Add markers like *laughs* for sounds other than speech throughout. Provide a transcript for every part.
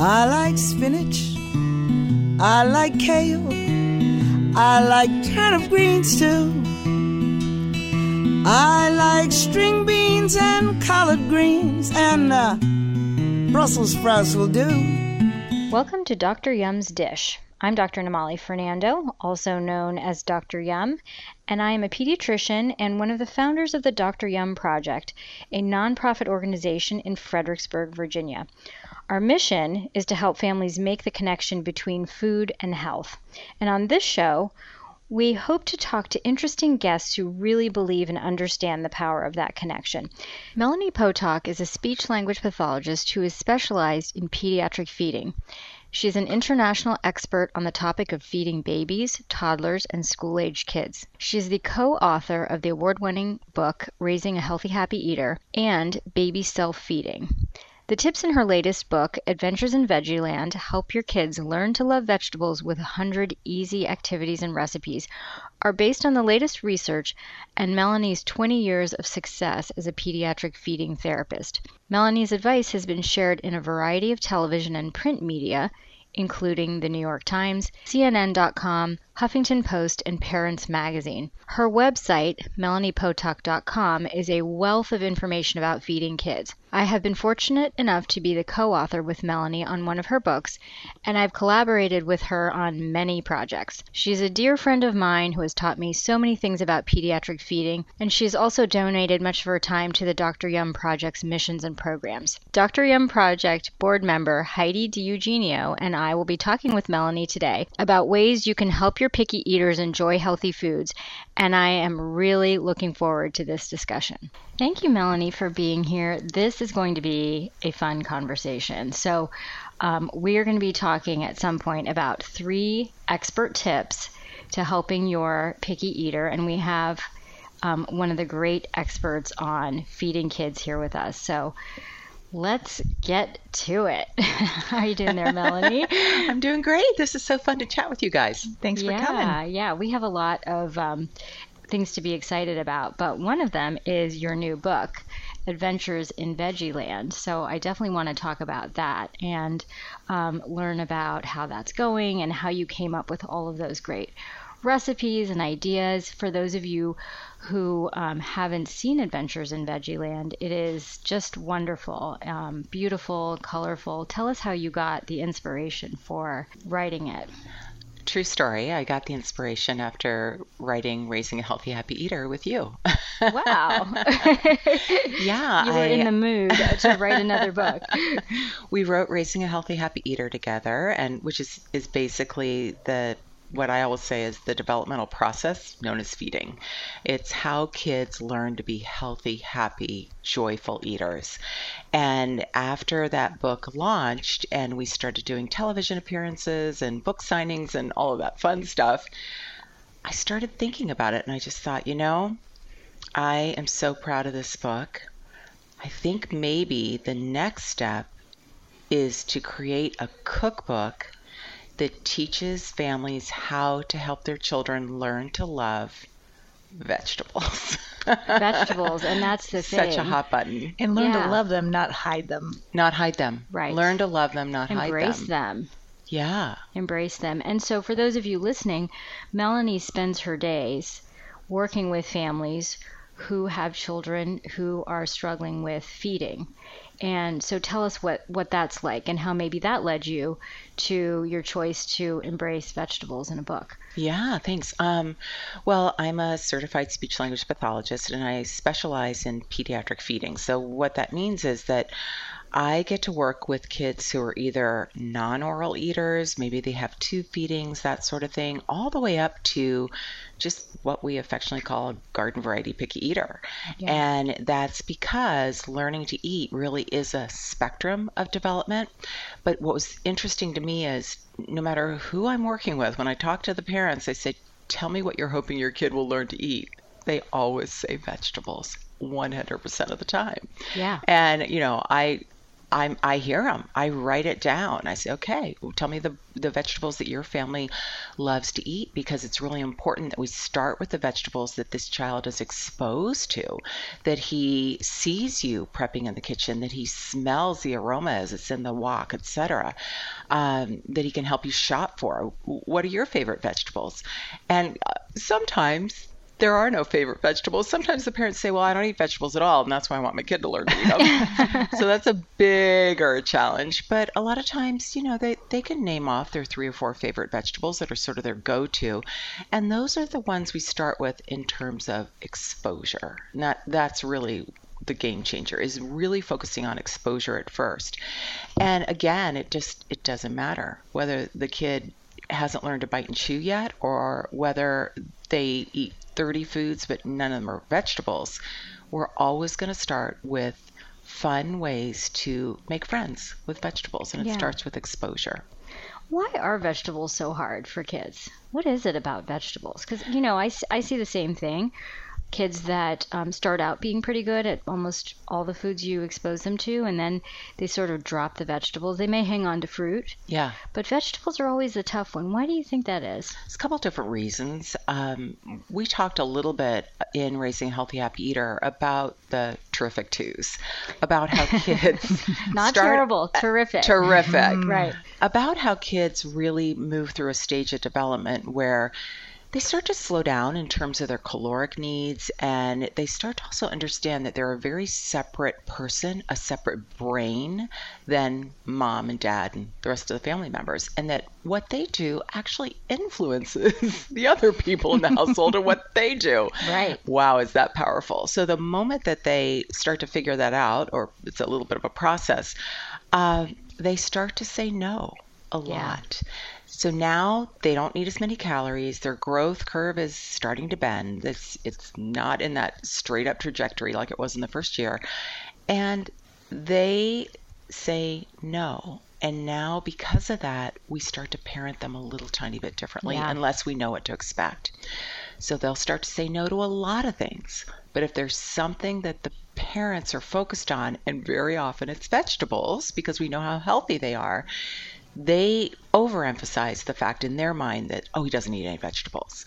I like spinach. I like kale. I like turnip greens too. I like string beans and collard greens, and uh, Brussels sprouts will do. Welcome to Dr. Yum's Dish. I'm Dr. Nimali Fernando, also known as Dr. Yum, and I am a pediatrician and one of the founders of the Dr. Yum Project, a nonprofit organization in Fredericksburg, Virginia. Our mission is to help families make the connection between food and health. And on this show, we hope to talk to interesting guests who really believe and understand the power of that connection. Melanie Potok is a speech language pathologist who is specialized in pediatric feeding. She is an international expert on the topic of feeding babies, toddlers, and school age kids. She is the co author of the award winning book Raising a Healthy Happy Eater and Baby Self Feeding. The tips in her latest book, Adventures in Veggieland, help your kids learn to love vegetables with 100 easy activities and recipes, are based on the latest research and Melanie's 20 years of success as a pediatric feeding therapist. Melanie's advice has been shared in a variety of television and print media, including the New York Times, CNN.com, Huffington Post, and Parents Magazine. Her website, melaniepotok.com, is a wealth of information about feeding kids. I have been fortunate enough to be the co author with Melanie on one of her books, and I've collaborated with her on many projects. She's a dear friend of mine who has taught me so many things about pediatric feeding, and she's also donated much of her time to the Dr. Yum Project's missions and programs. Dr. Yum Project board member Heidi DiEugenio and I will be talking with Melanie today about ways you can help your picky eaters enjoy healthy foods, and I am really looking forward to this discussion. Thank you, Melanie, for being here. This is going to be a fun conversation. So, um, we are going to be talking at some point about three expert tips to helping your picky eater, and we have um, one of the great experts on feeding kids here with us. So, Let's get to it. *laughs* How are you doing there, Melanie? *laughs* I'm doing great. This is so fun to chat with you guys. Thanks yeah, for coming. Yeah, we have a lot of um, things to be excited about, but one of them is your new book, Adventures in Veggieland. So I definitely want to talk about that and um, learn about how that's going and how you came up with all of those great recipes and ideas for those of you who um, haven't seen Adventures in Veggieland. It is just wonderful, um, beautiful, colorful. Tell us how you got the inspiration for writing it. True story. I got the inspiration after writing Raising a Healthy Happy Eater with you. Wow. *laughs* yeah. you were I, in the mood to write another book. *laughs* we wrote Raising a Healthy Happy Eater together, and which is, is basically the what I always say is the developmental process known as feeding. It's how kids learn to be healthy, happy, joyful eaters. And after that book launched and we started doing television appearances and book signings and all of that fun stuff, I started thinking about it and I just thought, you know, I am so proud of this book. I think maybe the next step is to create a cookbook that teaches families how to help their children learn to love vegetables. Vegetables, and that's *laughs* the thing. Such a hot button. And learn Yeah. to love them, not hide them. Not hide them. Right. Learn to love them, not Embrace hide them. them. Yeah. Embrace them. And so, for those of you listening, Melanie spends her days working with families who have children who are struggling with feeding. And so tell us what, what that's like and how maybe that led you to your choice to embrace vegetables in a book. Yeah, thanks. Um, well, I'm a certified speech language pathologist and I specialize in pediatric feeding. So, what that means is that I get to work with kids who are either non oral eaters, maybe they have tube feedings, that sort of thing, all the way up to just what we affectionately call a garden variety picky eater. Yeah. And that's because learning to eat really is a spectrum of development. But what was interesting to me is no matter who I'm working with, when I talk to the parents, I say, Tell me what you're hoping your kid will learn to eat. They always say vegetables 100% of the time. Yeah. And, you know, I I'm, I hear them. I write it down. I say, okay, well, tell me the, the vegetables that your family loves to eat because it's really important that we start with the vegetables that this child is exposed to, that he sees you prepping in the kitchen, that he smells the aroma as it's in the wok, etc., um, that he can help you shop for. What are your favorite vegetables? And uh, sometimes there are no favorite vegetables. Sometimes the parents say, Well, I don't eat vegetables at all, and that's why I want my kid to learn to eat them. *laughs* so that's a bigger challenge. But a lot of times, you know, they, they can name off their three or four favorite vegetables that are sort of their go to. And those are the ones we start with in terms of exposure. And that, that's really the game changer is really focusing on exposure at first. And again, it just it doesn't matter whether the kid hasn't learned to bite and chew yet or whether they eat 30 foods, but none of them are vegetables, we're always going to start with fun ways to make friends with vegetables, and it Yeah. starts with exposure. Why are vegetables so hard for kids? What is it about vegetables? Because, you know, I, I see the same thing. Kids that um, start out being pretty good at almost all the foods you expose them to, and then they sort of drop the vegetables. They may hang on to fruit, Yeah, but vegetables are always a tough one. Why do you think that is? there's a couple different reasons. Um, we talked a little bit in Raising a Healthy Happy Eater about the terrific twos, about how *laughs* kids *laughs* Not start terrible, terrific. terrific. Right. About how kids really move through a stage of development where they start to slow down in terms of their caloric needs and they start to also understand that they're a very separate person, a separate brain than mom and dad and the rest of the family members, and that what they do actually influences *laughs* the other people in the household and what they do. Right. Wow, is that powerful? So the moment that they start to figure that out, or it's a little bit of a process, uh, they start to say no a Yeah. lot. So now they don't need as many calories. Their growth curve is starting to bend. It's it's not in that straight up trajectory like it was in the first year. And they say no. And now because of that, we start to parent them a little tiny bit differently Yeah. unless we know what to expect. So they'll start to say no to a lot of things. But if there's something that the parents are focused on, and very often it's vegetables because we know how healthy they are, they overemphasize the fact in their mind that, oh, he doesn't eat any vegetables.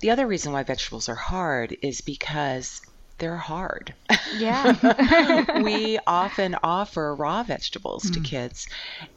The other reason why vegetables are hard is because they're hard. Yeah. *laughs* we *laughs* often offer raw vegetables to hmm. kids,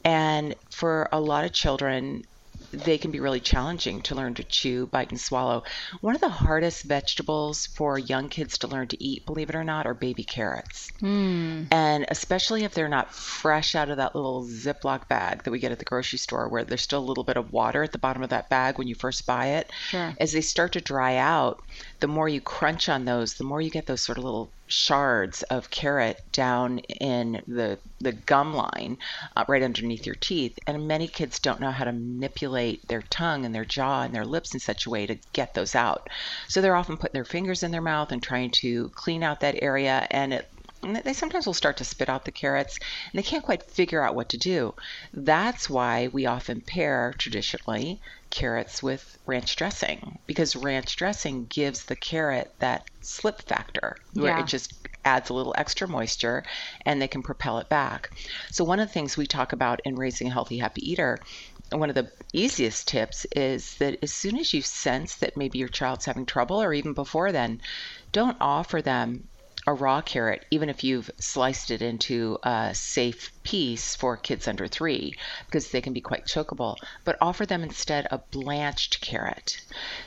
and for a lot of children, they can be really challenging to learn to chew, bite, and swallow. One of the hardest vegetables for young kids to learn to eat, believe it or not, are baby carrots. Hmm. And especially if they're not fresh out of that little Ziploc bag that we get at the grocery store, where there's still a little bit of water at the bottom of that bag when you first buy it. Sure. As they start to dry out, the more you crunch on those, the more you get those sort of little shards of carrot down in the the gum line uh, right underneath your teeth. And many kids don't know how to manipulate their tongue and their jaw and their lips in such a way to get those out. So they're often putting their fingers in their mouth and trying to clean out that area. And it and they sometimes will start to spit out the carrots and they can't quite figure out what to do. That's why we often pair traditionally carrots with ranch dressing because ranch dressing gives the carrot that slip factor where Yeah. it just adds a little extra moisture and they can propel it back. So one of the things we talk about in raising a healthy happy eater one of the easiest tips is that as soon as you sense that maybe your child's having trouble or even before then don't offer them a raw carrot, even if you've sliced it into a safe piece for kids under three, because they can be quite chokeable, but offer them instead a blanched carrot.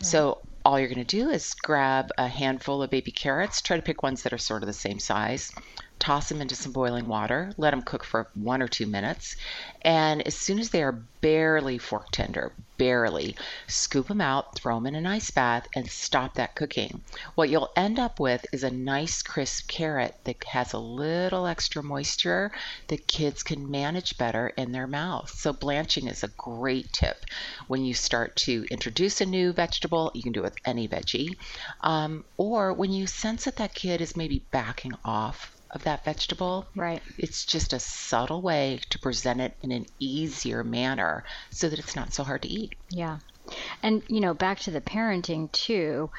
So all you're going to do is grab a handful of baby carrots, try to pick ones that are sort of the same size, toss them into some boiling water, let them cook for one or two minutes, and as soon as they are barely fork tender, barely, scoop them out, throw them in an ice bath, and stop that cooking. What you'll end up with is a nice crisp carrot that has a little extra moisture that kids can manage better in their mouth. So blanching is a great tip when you start to introduce a new vegetable. You can do it with any veggie, um, or when you sense that that kid is maybe backing off of that vegetable. Right. It's just a subtle way to present it in an easier manner so that it's not so hard to eat. Yeah. And, you know, back to the parenting too,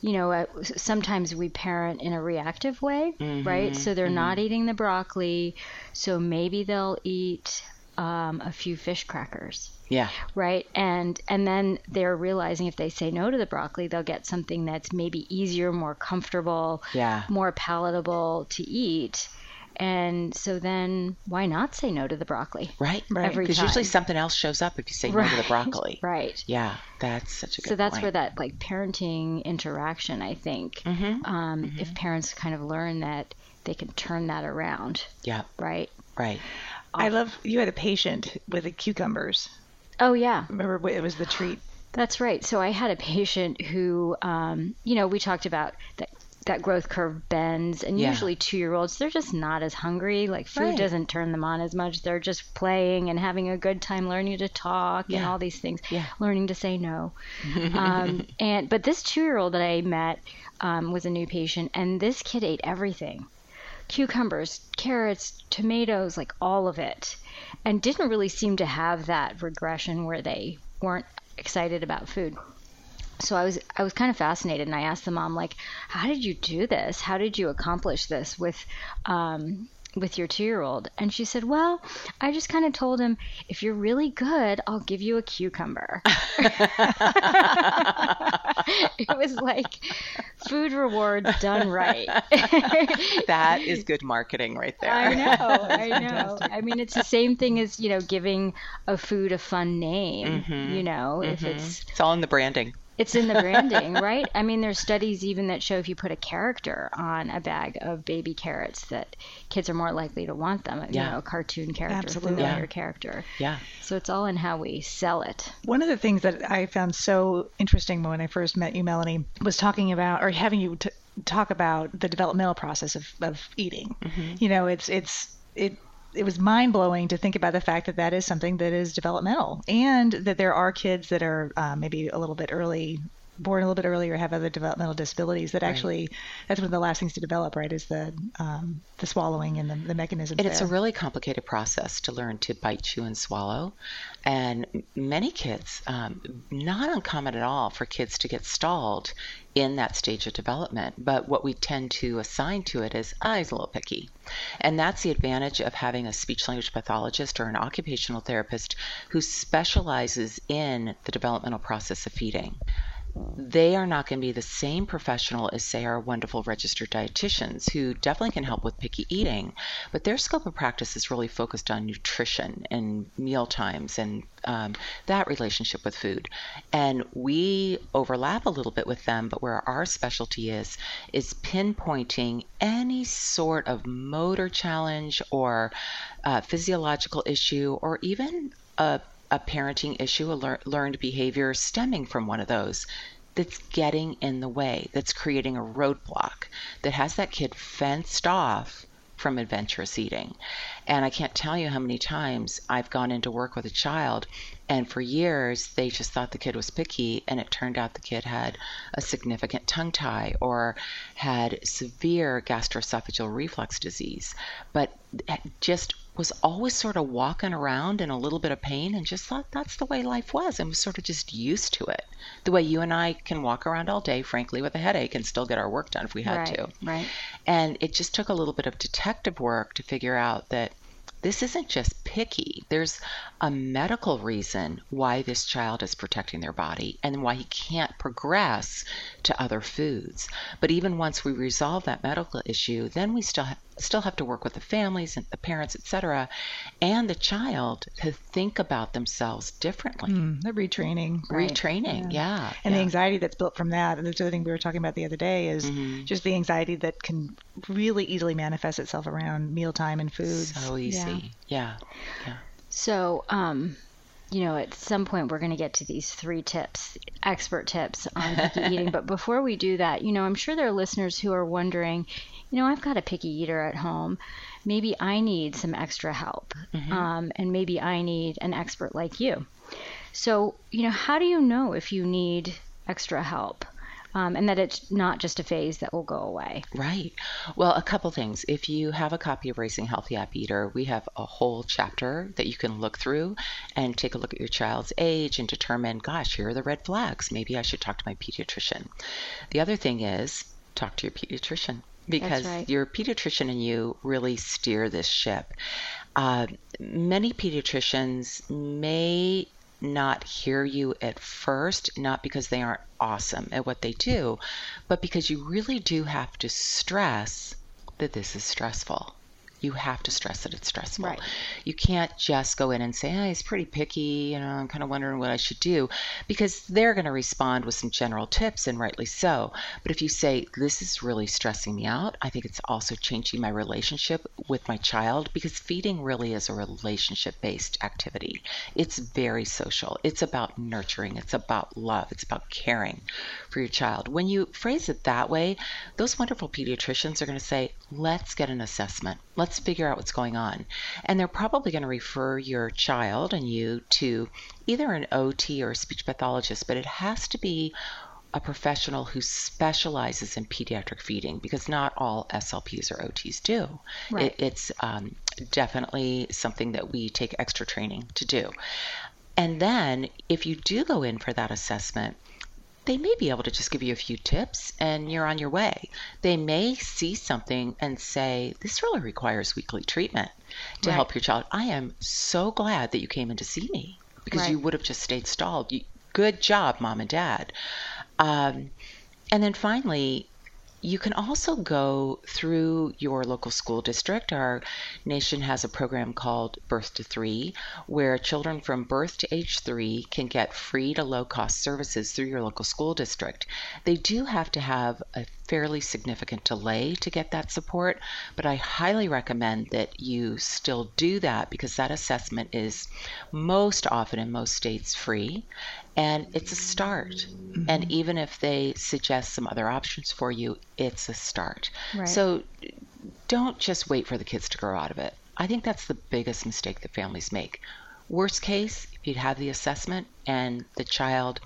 you know, uh, sometimes we parent in a reactive way, right? So they're not eating the broccoli, so maybe they'll eat um, a few fish crackers Yeah. right and and then they're realizing if they say no to the broccoli they'll get something that's maybe easier more comfortable Yeah. more palatable to eat and so then why not say no to the broccoli Right. Right. Because usually something else shows up if you say no to the broccoli. right Yeah. That's such a good so that's point. where that like parenting interaction i think Mm-hmm. um, if parents kind of learn that they can turn that around Yeah. right Right. I love you had a patient with the cucumbers. oh yeah Remember it was the treat. That's right. So I had a patient who, um, you know, we talked about that that growth curve bends, and Yeah. usually two year olds they're just not as hungry. Like food Right. doesn't turn them on as much. They're just playing and having a good time, learning to talk and all these things, Yeah. learning to say no. *laughs* um, and but this two year old that I met um, was a new patient, and this kid ate everything. Cucumbers, carrots, tomatoes, like all of it, and didn't really seem to have that regression where they weren't excited about food. So I was I was kind of fascinated, and I asked the mom like, "How did you do this? How did you accomplish this with um, with your two year old?" And she said, "Well, I just kind of told him, if you're really good, I'll give you a cucumber." *laughs* it was like food rewards done right. *laughs* That is good marketing right there. I know, I know. I mean, it's the same thing as you know giving a food a fun name. Mm-hmm. You know, if mm-hmm. it's It's all in the branding. It's in the branding, right? I mean, there's studies even that show if you put a character on a bag of baby carrots, that kids are more likely to want them. You Yeah. know, a cartoon character, Absolutely. familiar Yeah. character. Yeah. So it's all in how we sell it. One of the things that I found so interesting when I first met you, Melanie, was talking about or having you t- talk about the developmental process of, of eating. Mm-hmm. You know, it's it's it it was mind blowing to think about the fact that that is something that is developmental, and that there are kids that are uh, maybe a little bit early. Born a little bit earlier, have other developmental disabilities. That actually, that's one of the last things to develop, right? Is the um, the swallowing and the, the mechanisms. And it's a really complicated process to learn to bite, chew, and swallow. And many kids, um, not uncommon at all for kids to get stalled in that stage of development. But what we tend to assign to it is, ah, he's a little picky. And that's the advantage of having a speech language pathologist or an occupational therapist who specializes in the developmental process of feeding they are not going to be the same professional as, say, our wonderful registered dietitians who definitely can help with picky eating, but their scope of practice is really focused on nutrition and meal times and um, that relationship with food. And we overlap a little bit with them, but where our specialty is, is pinpointing any sort of motor challenge or uh, physiological issue or even a a parenting issue, a lear- learned behavior stemming from one of those that's getting in the way, that's creating a roadblock, that has that kid fenced off from adventurous eating. And I can't tell you how many times I've gone into work with a child, and for years they just thought the kid was picky, and it turned out the kid had a significant tongue tie or had severe gastroesophageal reflux disease, but eh, just was always sort of walking around in a little bit of pain and just thought that's the way life was and was sort of just used to it. The way you and I can walk around all day, frankly, with a headache and still get our work done if we had right, to. right. And it just took a little bit of detective work to figure out that this isn't just picky. There's a medical reason why this child is protecting their body and why he can't progress to other foods. But even once we resolve that medical issue, then we still ha- still have to work with the families and the parents, etc., and the child to think about themselves differently. Mm, the retraining. right. Retraining, yeah. and the anxiety that's built from that. And the other thing we were talking about the other day is Mm-hmm. just the anxiety that can really easily manifest itself around mealtime and foods. so easy. Yeah. So, um, you know, at some point we're going to get to these three tips, expert tips on *laughs* picky eating. But before we do that, you know, I'm sure there are listeners who are wondering, you know, I've got a picky eater at home. Maybe I need some extra help, um, and maybe I need an expert like you. So, you know, how do you know if you need extra help? um, and that it's not just a phase that will go away. Right. Well, a couple things. If you have a copy of Raising Healthy Happy Eater, we have a whole chapter that you can look through and take a look at your child's age and determine, gosh, here are the red flags. Maybe I should talk to my pediatrician. The other thing is talk to your pediatrician because right. your pediatrician and you really steer this ship. Uh, many pediatricians may not hear you at first, not because they aren't awesome at what they do, but because you really do have to stress that this is stressful you have to stress that it's stressful. Right. You can't just go in and say, ah, oh, he's pretty picky, you know, I'm kind of wondering what I should do, because they're going to respond with some general tips, and rightly so. But if you say, this is really stressing me out, I think it's also changing my relationship with my child, because feeding really is a relationship based activity. It's very social, it's about nurturing, it's about love, it's about caring for your child. When you phrase it that way, those wonderful pediatricians are going to say, let's get an assessment. Let's figure out what's going on. And they're probably going to refer your child and you to either an OT or a speech pathologist, but it has to be a professional who specializes in pediatric feeding because not all SLPs or OTs do. Right. It, it's um, definitely something that we take extra training to do. And then if you do go in for that assessment, they may be able to just give you a few tips and you're on your way. They may see something and say, This really requires weekly treatment to Right. help your child. I am so glad that you came in to see me because Right. you would have just stayed stalled. You, good job, mom and dad. Um, and then finally, you can also go through your local school district. Our nation has a program called Birth to Three, where children from birth to age three can get free to low cost services through your local school district. They do have to have a fairly significant delay to get that support, but I highly recommend that you still do that because that assessment is most often in most states free and it's a start. Mm-hmm. And even if they suggest some other options for you, it's a start. Right. So don't just wait for the kids to grow out of it. I think that's the biggest mistake that families make. Worst case, if you have the assessment and the child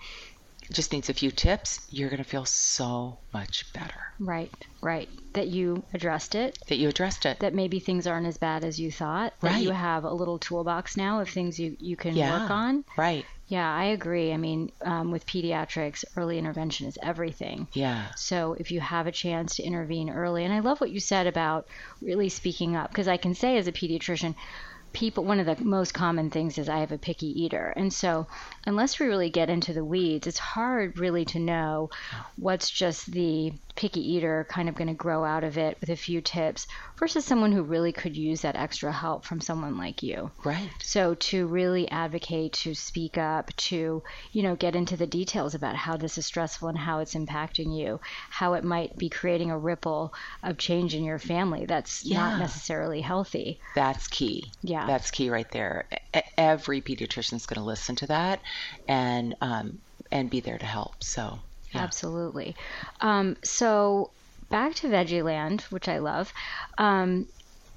just needs a few tips, you're going to feel so much better Right, right. That you addressed it, that you addressed it. that maybe things aren't as bad as you thought, that you have a little toolbox now of things you, you can yeah. work on. Right. Yeah, I agree. I mean, um, with pediatrics, early intervention is everything. Yeah. So if you have a chance to intervene early, and I love what you said about really speaking up, because I can say as a pediatrician, people one of the most common things is I have a picky eater. And so unless we really get into the weeds, it's hard really to know what's just the picky eater kind of going to grow out of it with a few tips versus someone who really could use that extra help from someone like you. Right. So to really advocate, to speak up, to you know get into the details about how this is stressful and how it's impacting you, how it might be creating a ripple of change in your family that's Yeah. not necessarily healthy. That's key. Yeah. That's key right there. Every pediatrician is going to listen to that and um, and be there to help. So yeah. Absolutely. Um, so back to Veggieland, which I love. Um,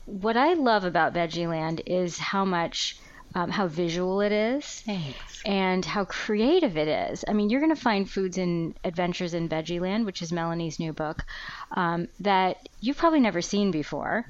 what I love about Veggieland is how much um, how visual it is. Thanks. and how creative it is. I mean, you're going to find foods and adventures in Veggieland, which is Melanie's new book, um, that you've probably never seen before.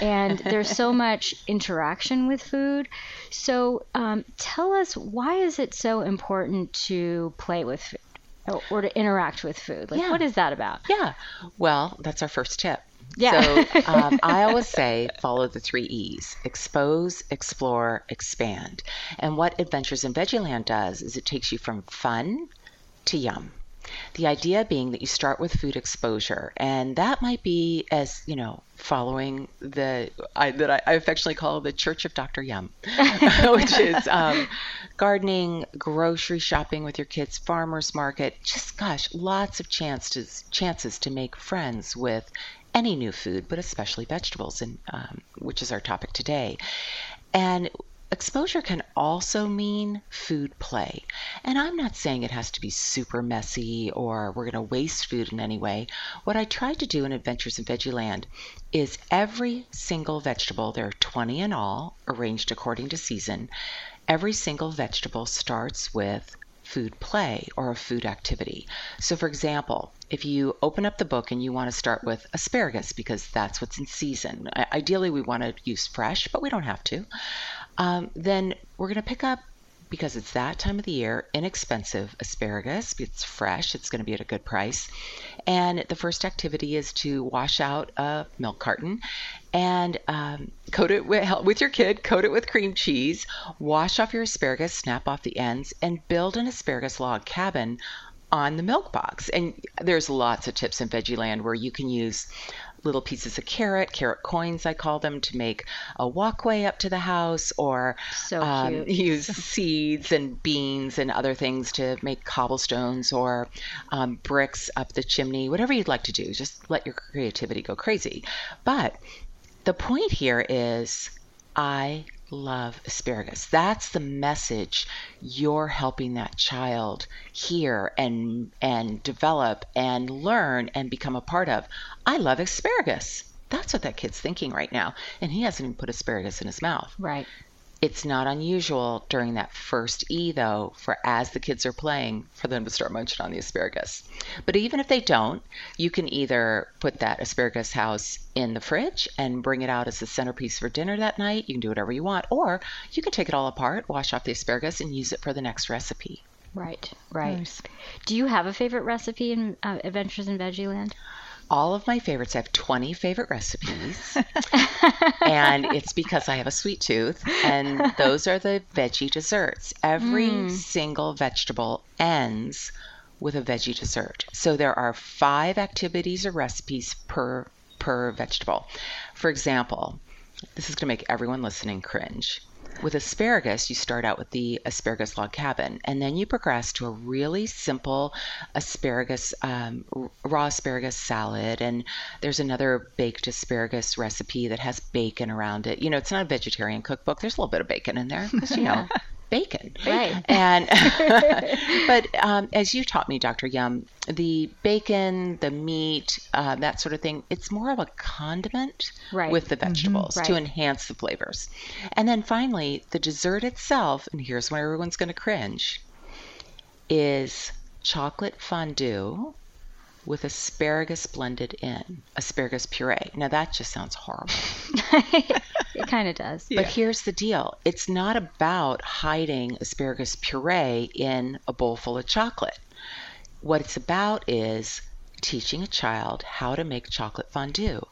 And there's so *laughs* much interaction with food. So um, tell us, why is it so important to play with food or, or to interact with food? Like, Yeah. what is that about? Yeah. Well, that's our first tip. Yeah. So um, *laughs* I always say follow the three E's expose, explore, expand. And what Adventures in Veggieland does is it takes you from fun to yum. The idea being that you start with food exposure, and that might be as you know, following the I, that I, I affectionately call the Church of Dr. Yum, *laughs* which is um, gardening, grocery shopping with your kids, farmers market. Just gosh, lots of chances chances to make friends with any new food, but especially vegetables, and um, which is our topic today. And exposure can also mean food play. And I'm not saying it has to be super messy or we're going to waste food in any way. What I tried to do in Adventures in Veggieland is every single vegetable, there are 20 in all, arranged according to season, every single vegetable starts with food play or a food activity. So, for example, if you open up the book and you want to start with asparagus because that's what's in season, ideally we want to use fresh, but we don't have to, um, then we're going to pick up because it's that time of the year, inexpensive asparagus. It's fresh, it's going to be at a good price. And the first activity is to wash out a milk carton and um, coat it with, with your kid, coat it with cream cheese, wash off your asparagus, snap off the ends, and build an asparagus log cabin on the milk box. And there's lots of tips in Veggieland where you can use little pieces of carrot, carrot coins, I call them, to make a walkway up to the house, or so um, *laughs* use seeds and beans and other things to make cobblestones or um, bricks up the chimney, whatever you'd like to do. Just let your creativity go crazy. But the point here is I love asparagus. That's the message you're helping that child hear and and develop and learn and become a part of. I love asparagus. That's what that kid's thinking right now. And he hasn't even put asparagus in his mouth. Right. It's not unusual during that first E, though, for as the kids are playing, for them to start munching on the asparagus. But even if they don't, you can either put that asparagus house in the fridge and bring it out as the centerpiece for dinner that night. You can do whatever you want. Or you can take it all apart, wash off the asparagus, and use it for the next recipe. Right, right. Nice. Do you have a favorite recipe in uh, Adventures in Veggieland? All of my favorites. I have 20 favorite recipes. *laughs* and it's because I have a sweet tooth. And those are the veggie desserts. Every mm. single vegetable ends with a veggie dessert. So there are five activities or recipes per per vegetable. For example, this is going to make everyone listening cringe with asparagus, you start out with the asparagus log cabin, and then you progress to a really simple asparagus, um, raw asparagus salad. And there's another baked asparagus recipe that has bacon around it. You know, it's not a vegetarian cookbook. There's a little bit of bacon in there because, you know, *laughs* bacon. Right. And *laughs* but um, as you taught me, Dr. Yum, the bacon, the meat, uh, that sort of thing, it's more of a condiment right. with the mm-hmm. vegetables mm-hmm, right. to enhance the flavors. And then finally, the dessert itself, and here's where everyone's going to cringe, is chocolate fondue with asparagus blended in, asparagus puree. Now that just sounds horrible. *laughs* *laughs* it kind of does. But here's the deal it's not about hiding asparagus puree in a bowl full of chocolate. What it's about is teaching a child how to make chocolate fondue.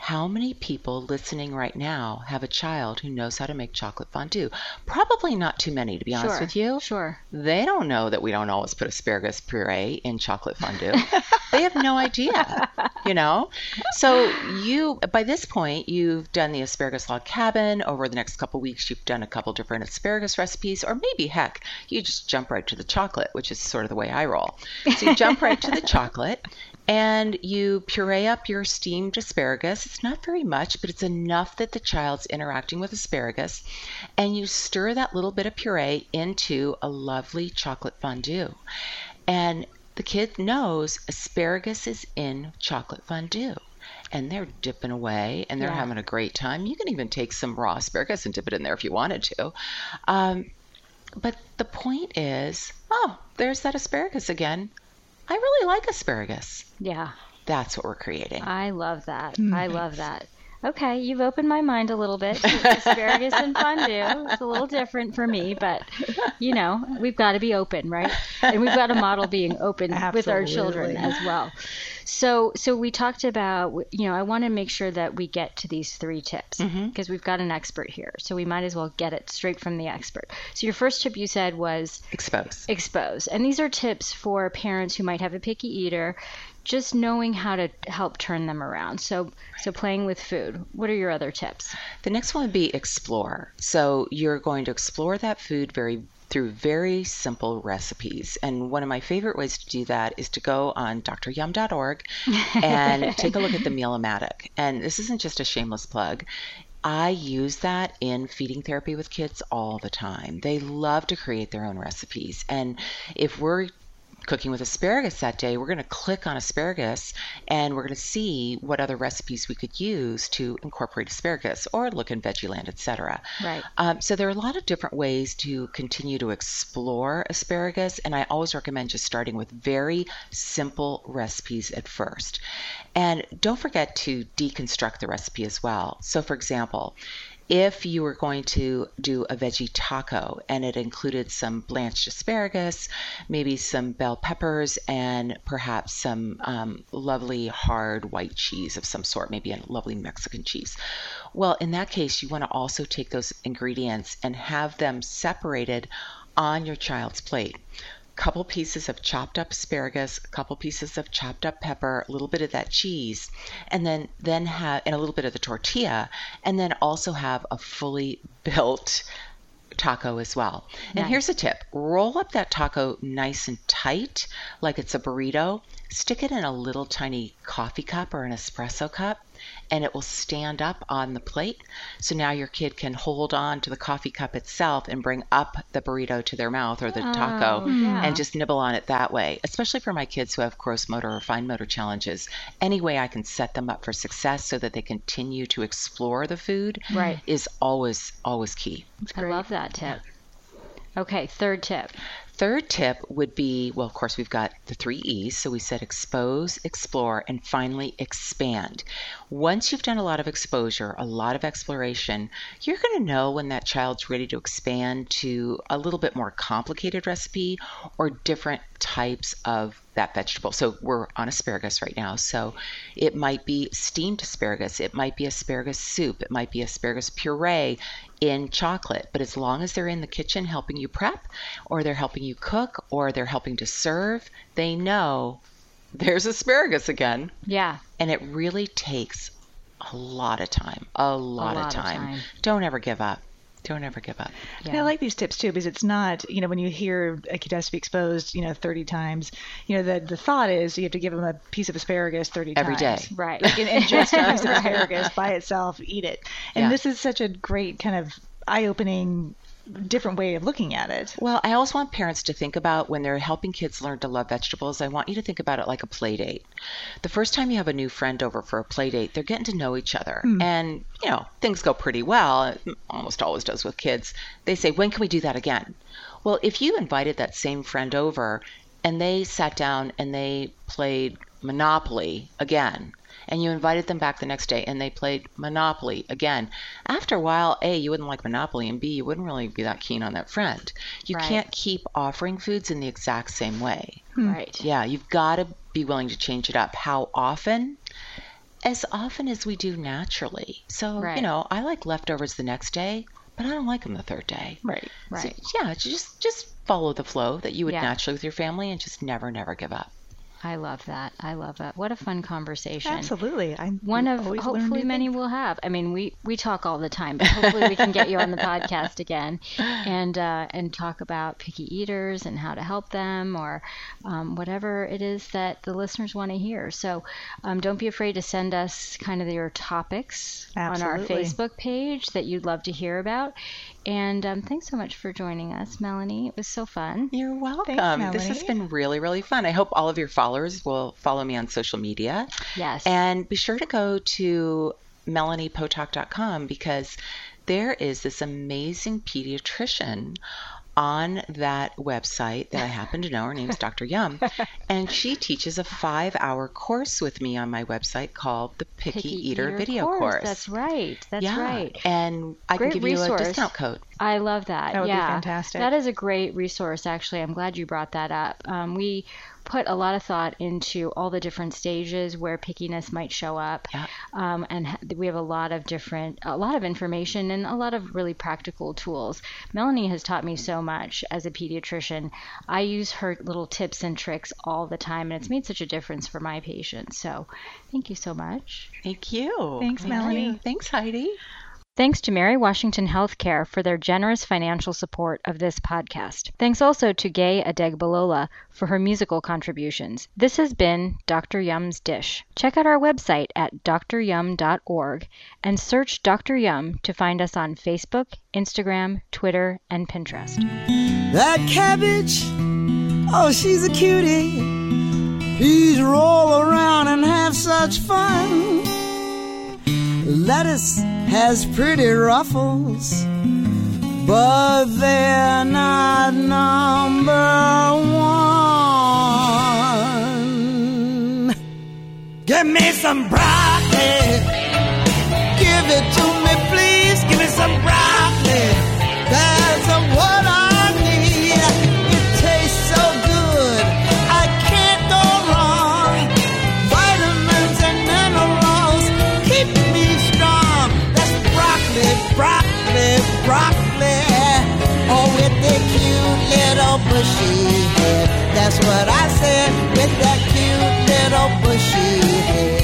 How many people listening right now have a child who knows how to make chocolate fondue? Probably not too many, to be honest sure, with you. Sure. They don't know that we don't always put asparagus puree in chocolate fondue. *laughs* they have no idea, you know? So, you, by this point, you've done the asparagus log cabin. Over the next couple weeks, you've done a couple different asparagus recipes, or maybe, heck, you just jump right to the chocolate, which is sort of the way I roll. So, you jump right to the *laughs* chocolate and you puree up your steamed asparagus. It's not very much, but it's enough that the child's interacting with asparagus. And you stir that little bit of puree into a lovely chocolate fondue. And the kid knows asparagus is in chocolate fondue and they're dipping away and they're yeah. having a great time. You can even take some raw asparagus and dip it in there if you wanted to. Um, but the point is, oh, there's that asparagus again. I really like asparagus. Yeah. That's what we're creating. I love that. Mm. I love that. Okay, you've opened my mind a little bit. *laughs* Asparagus and fondue. It's a little different for me, but you know, we've got to be open, right? And we've got to model being open with our children as well. So, so we talked about, you know, I want to make sure that we get to these three tips because mm-hmm. we've got an expert here. So we might as well get it straight from the expert. So your first tip you said was expose. Expose. And these are tips for parents who might have a picky eater just knowing how to help turn them around. So so playing with food. What are your other tips? The next one would be explore. So you're going to explore that food very through very simple recipes. And one of my favorite ways to do that is to go on dryum.org *laughs* and take a look at the Meal-O-Matic. And this isn't just a shameless plug. I use that in feeding therapy with kids all the time. They love to create their own recipes. And if we're cooking with asparagus that day, we're going to click on asparagus and we're going to see what other recipes we could use to incorporate asparagus or look in Veggieland, etc. Right. Um, so there are a lot of different ways to continue to explore asparagus, and I always recommend just starting with very simple recipes at first. And don't forget to deconstruct the recipe as well. So, for example, if you were going to do a veggie taco and it included some blanched asparagus, maybe some bell peppers, and perhaps some um, lovely hard white cheese of some sort, maybe a lovely Mexican cheese. Well, in that case, you want to also take those ingredients and have them separated on your child's plate couple pieces of chopped up asparagus, a couple pieces of chopped up pepper, a little bit of that cheese, and then then have and a little bit of the tortilla, and then also have a fully built taco as well. And Nice. here's a tip. Roll up that taco nice and tight like it's a burrito. Stick it in a little tiny coffee cup or an espresso cup and it will stand up on the plate. So now your kid can hold on to the coffee cup itself and bring up the burrito to their mouth or the oh, taco Oh, yeah. and just nibble on it that way. Especially for my kids who have gross motor or fine motor challenges. Any way I can set them up for success so that they continue to explore the food Right. is always always key. I love that tip. Okay, third tip. Third tip would be well, of course, we've got the three E's. So we said expose, explore, and finally expand. Once you've done a lot of exposure, a lot of exploration, you're going to know when that child's ready to expand to a little bit more complicated recipe or different types of that vegetable. So we're on asparagus right now. So it might be steamed asparagus, it might be asparagus soup, it might be asparagus puree in chocolate. But as long as they're in the kitchen helping you prep, or they're helping you cook, or they're helping to serve, they know there's asparagus again. Yeah. And it really takes a lot of time. A lot, lot of, of time. time. Don't ever give up. Don't ever give up. And I like these tips too because it's not, you know, when you hear a kid has to be exposed, you know, 30 times, you know, the the thought is you have to give them a piece of asparagus 30 Every times. day. Right. *laughs* Like, and, just a piece of asparagus by itself, eat it. And Yeah. this is such a great kind of eye-opening, different way of looking at it. Well, I always want parents to think about when they're helping kids learn to love vegetables, I want you to think about it like a play date. The first time you have a new friend over for a play date, they're getting to know each other. Hmm. And, you know, things go pretty well. It almost always does with kids. They say, when can we do that again? Well, if you invited that same friend over and they sat down and they played Monopoly again, and you invited them back the next day and they played Monopoly again. After a while, A, you wouldn't like Monopoly, and B, you wouldn't really be that keen on that friend. You Right. can't keep offering foods in the exact same way. Hmm. Right. Yeah, you've got to be willing to change it up. How often? As often as we do naturally. So, Right. you know, I like leftovers the next day, but I don't like them the third day. Right. Right. So, yeah, just just follow the flow that you would Yeah. naturally with your family and just never, never give up. I love that. I love that. What a fun conversation. Absolutely. I'm One of hopefully many things. will have. I mean, we we talk all the time, but hopefully we can get you on the podcast again *laughs* and uh, and talk about picky eaters and how to help them or um, whatever it is that the listeners want to hear. So um, don't be afraid to send us kind of your topics on our Facebook page that you'd love to hear about. And um, thanks so much for joining us, Melanie. It was so fun. You're welcome. Thanks, this has been really, really fun. I hope all of your followers will follow me on social media. Yes. And be sure to go to melaniepotok.com because there is this amazing pediatrician on that website that I happen to know. Her name is Dr. Yum. and she teaches a five hour course with me on my website called the Picky, Eater, Video Course. That's right. That's yeah. right. And I Great can give you a discount code. I love that. That would be yeah. fantastic. That is a great resource, actually. I'm glad you brought that up. Um, we put a lot of thought into all the different stages where pickiness might show up. Yeah. Um, and we have a lot of different, a lot of information and a lot of really practical tools. Melanie has taught me so much as a pediatrician. I use her little tips and tricks all the time, and it's made such a difference for my patients. So thank you so much. Thank you. Thanks, Thank Melanie. you. Thanks, Heidi. Thanks to Mary Washington Healthcare for their generous financial support of this podcast. Thanks also to Gaye Adegbalola for her musical contributions. This has been Dr. Yum's Dish. Check out our website at dryum.org and search Dr. Yum to find us on Facebook, Instagram, Twitter, and Pinterest. That cabbage Oh, she's a cutie. Peas roll around and have such fun. Lettuce has pretty ruffles, but they're not number one. Give me some broccoli. Give it to me, please. Give me some broccoli. That's a what bushy head. That's what I said with that cute little bushy head.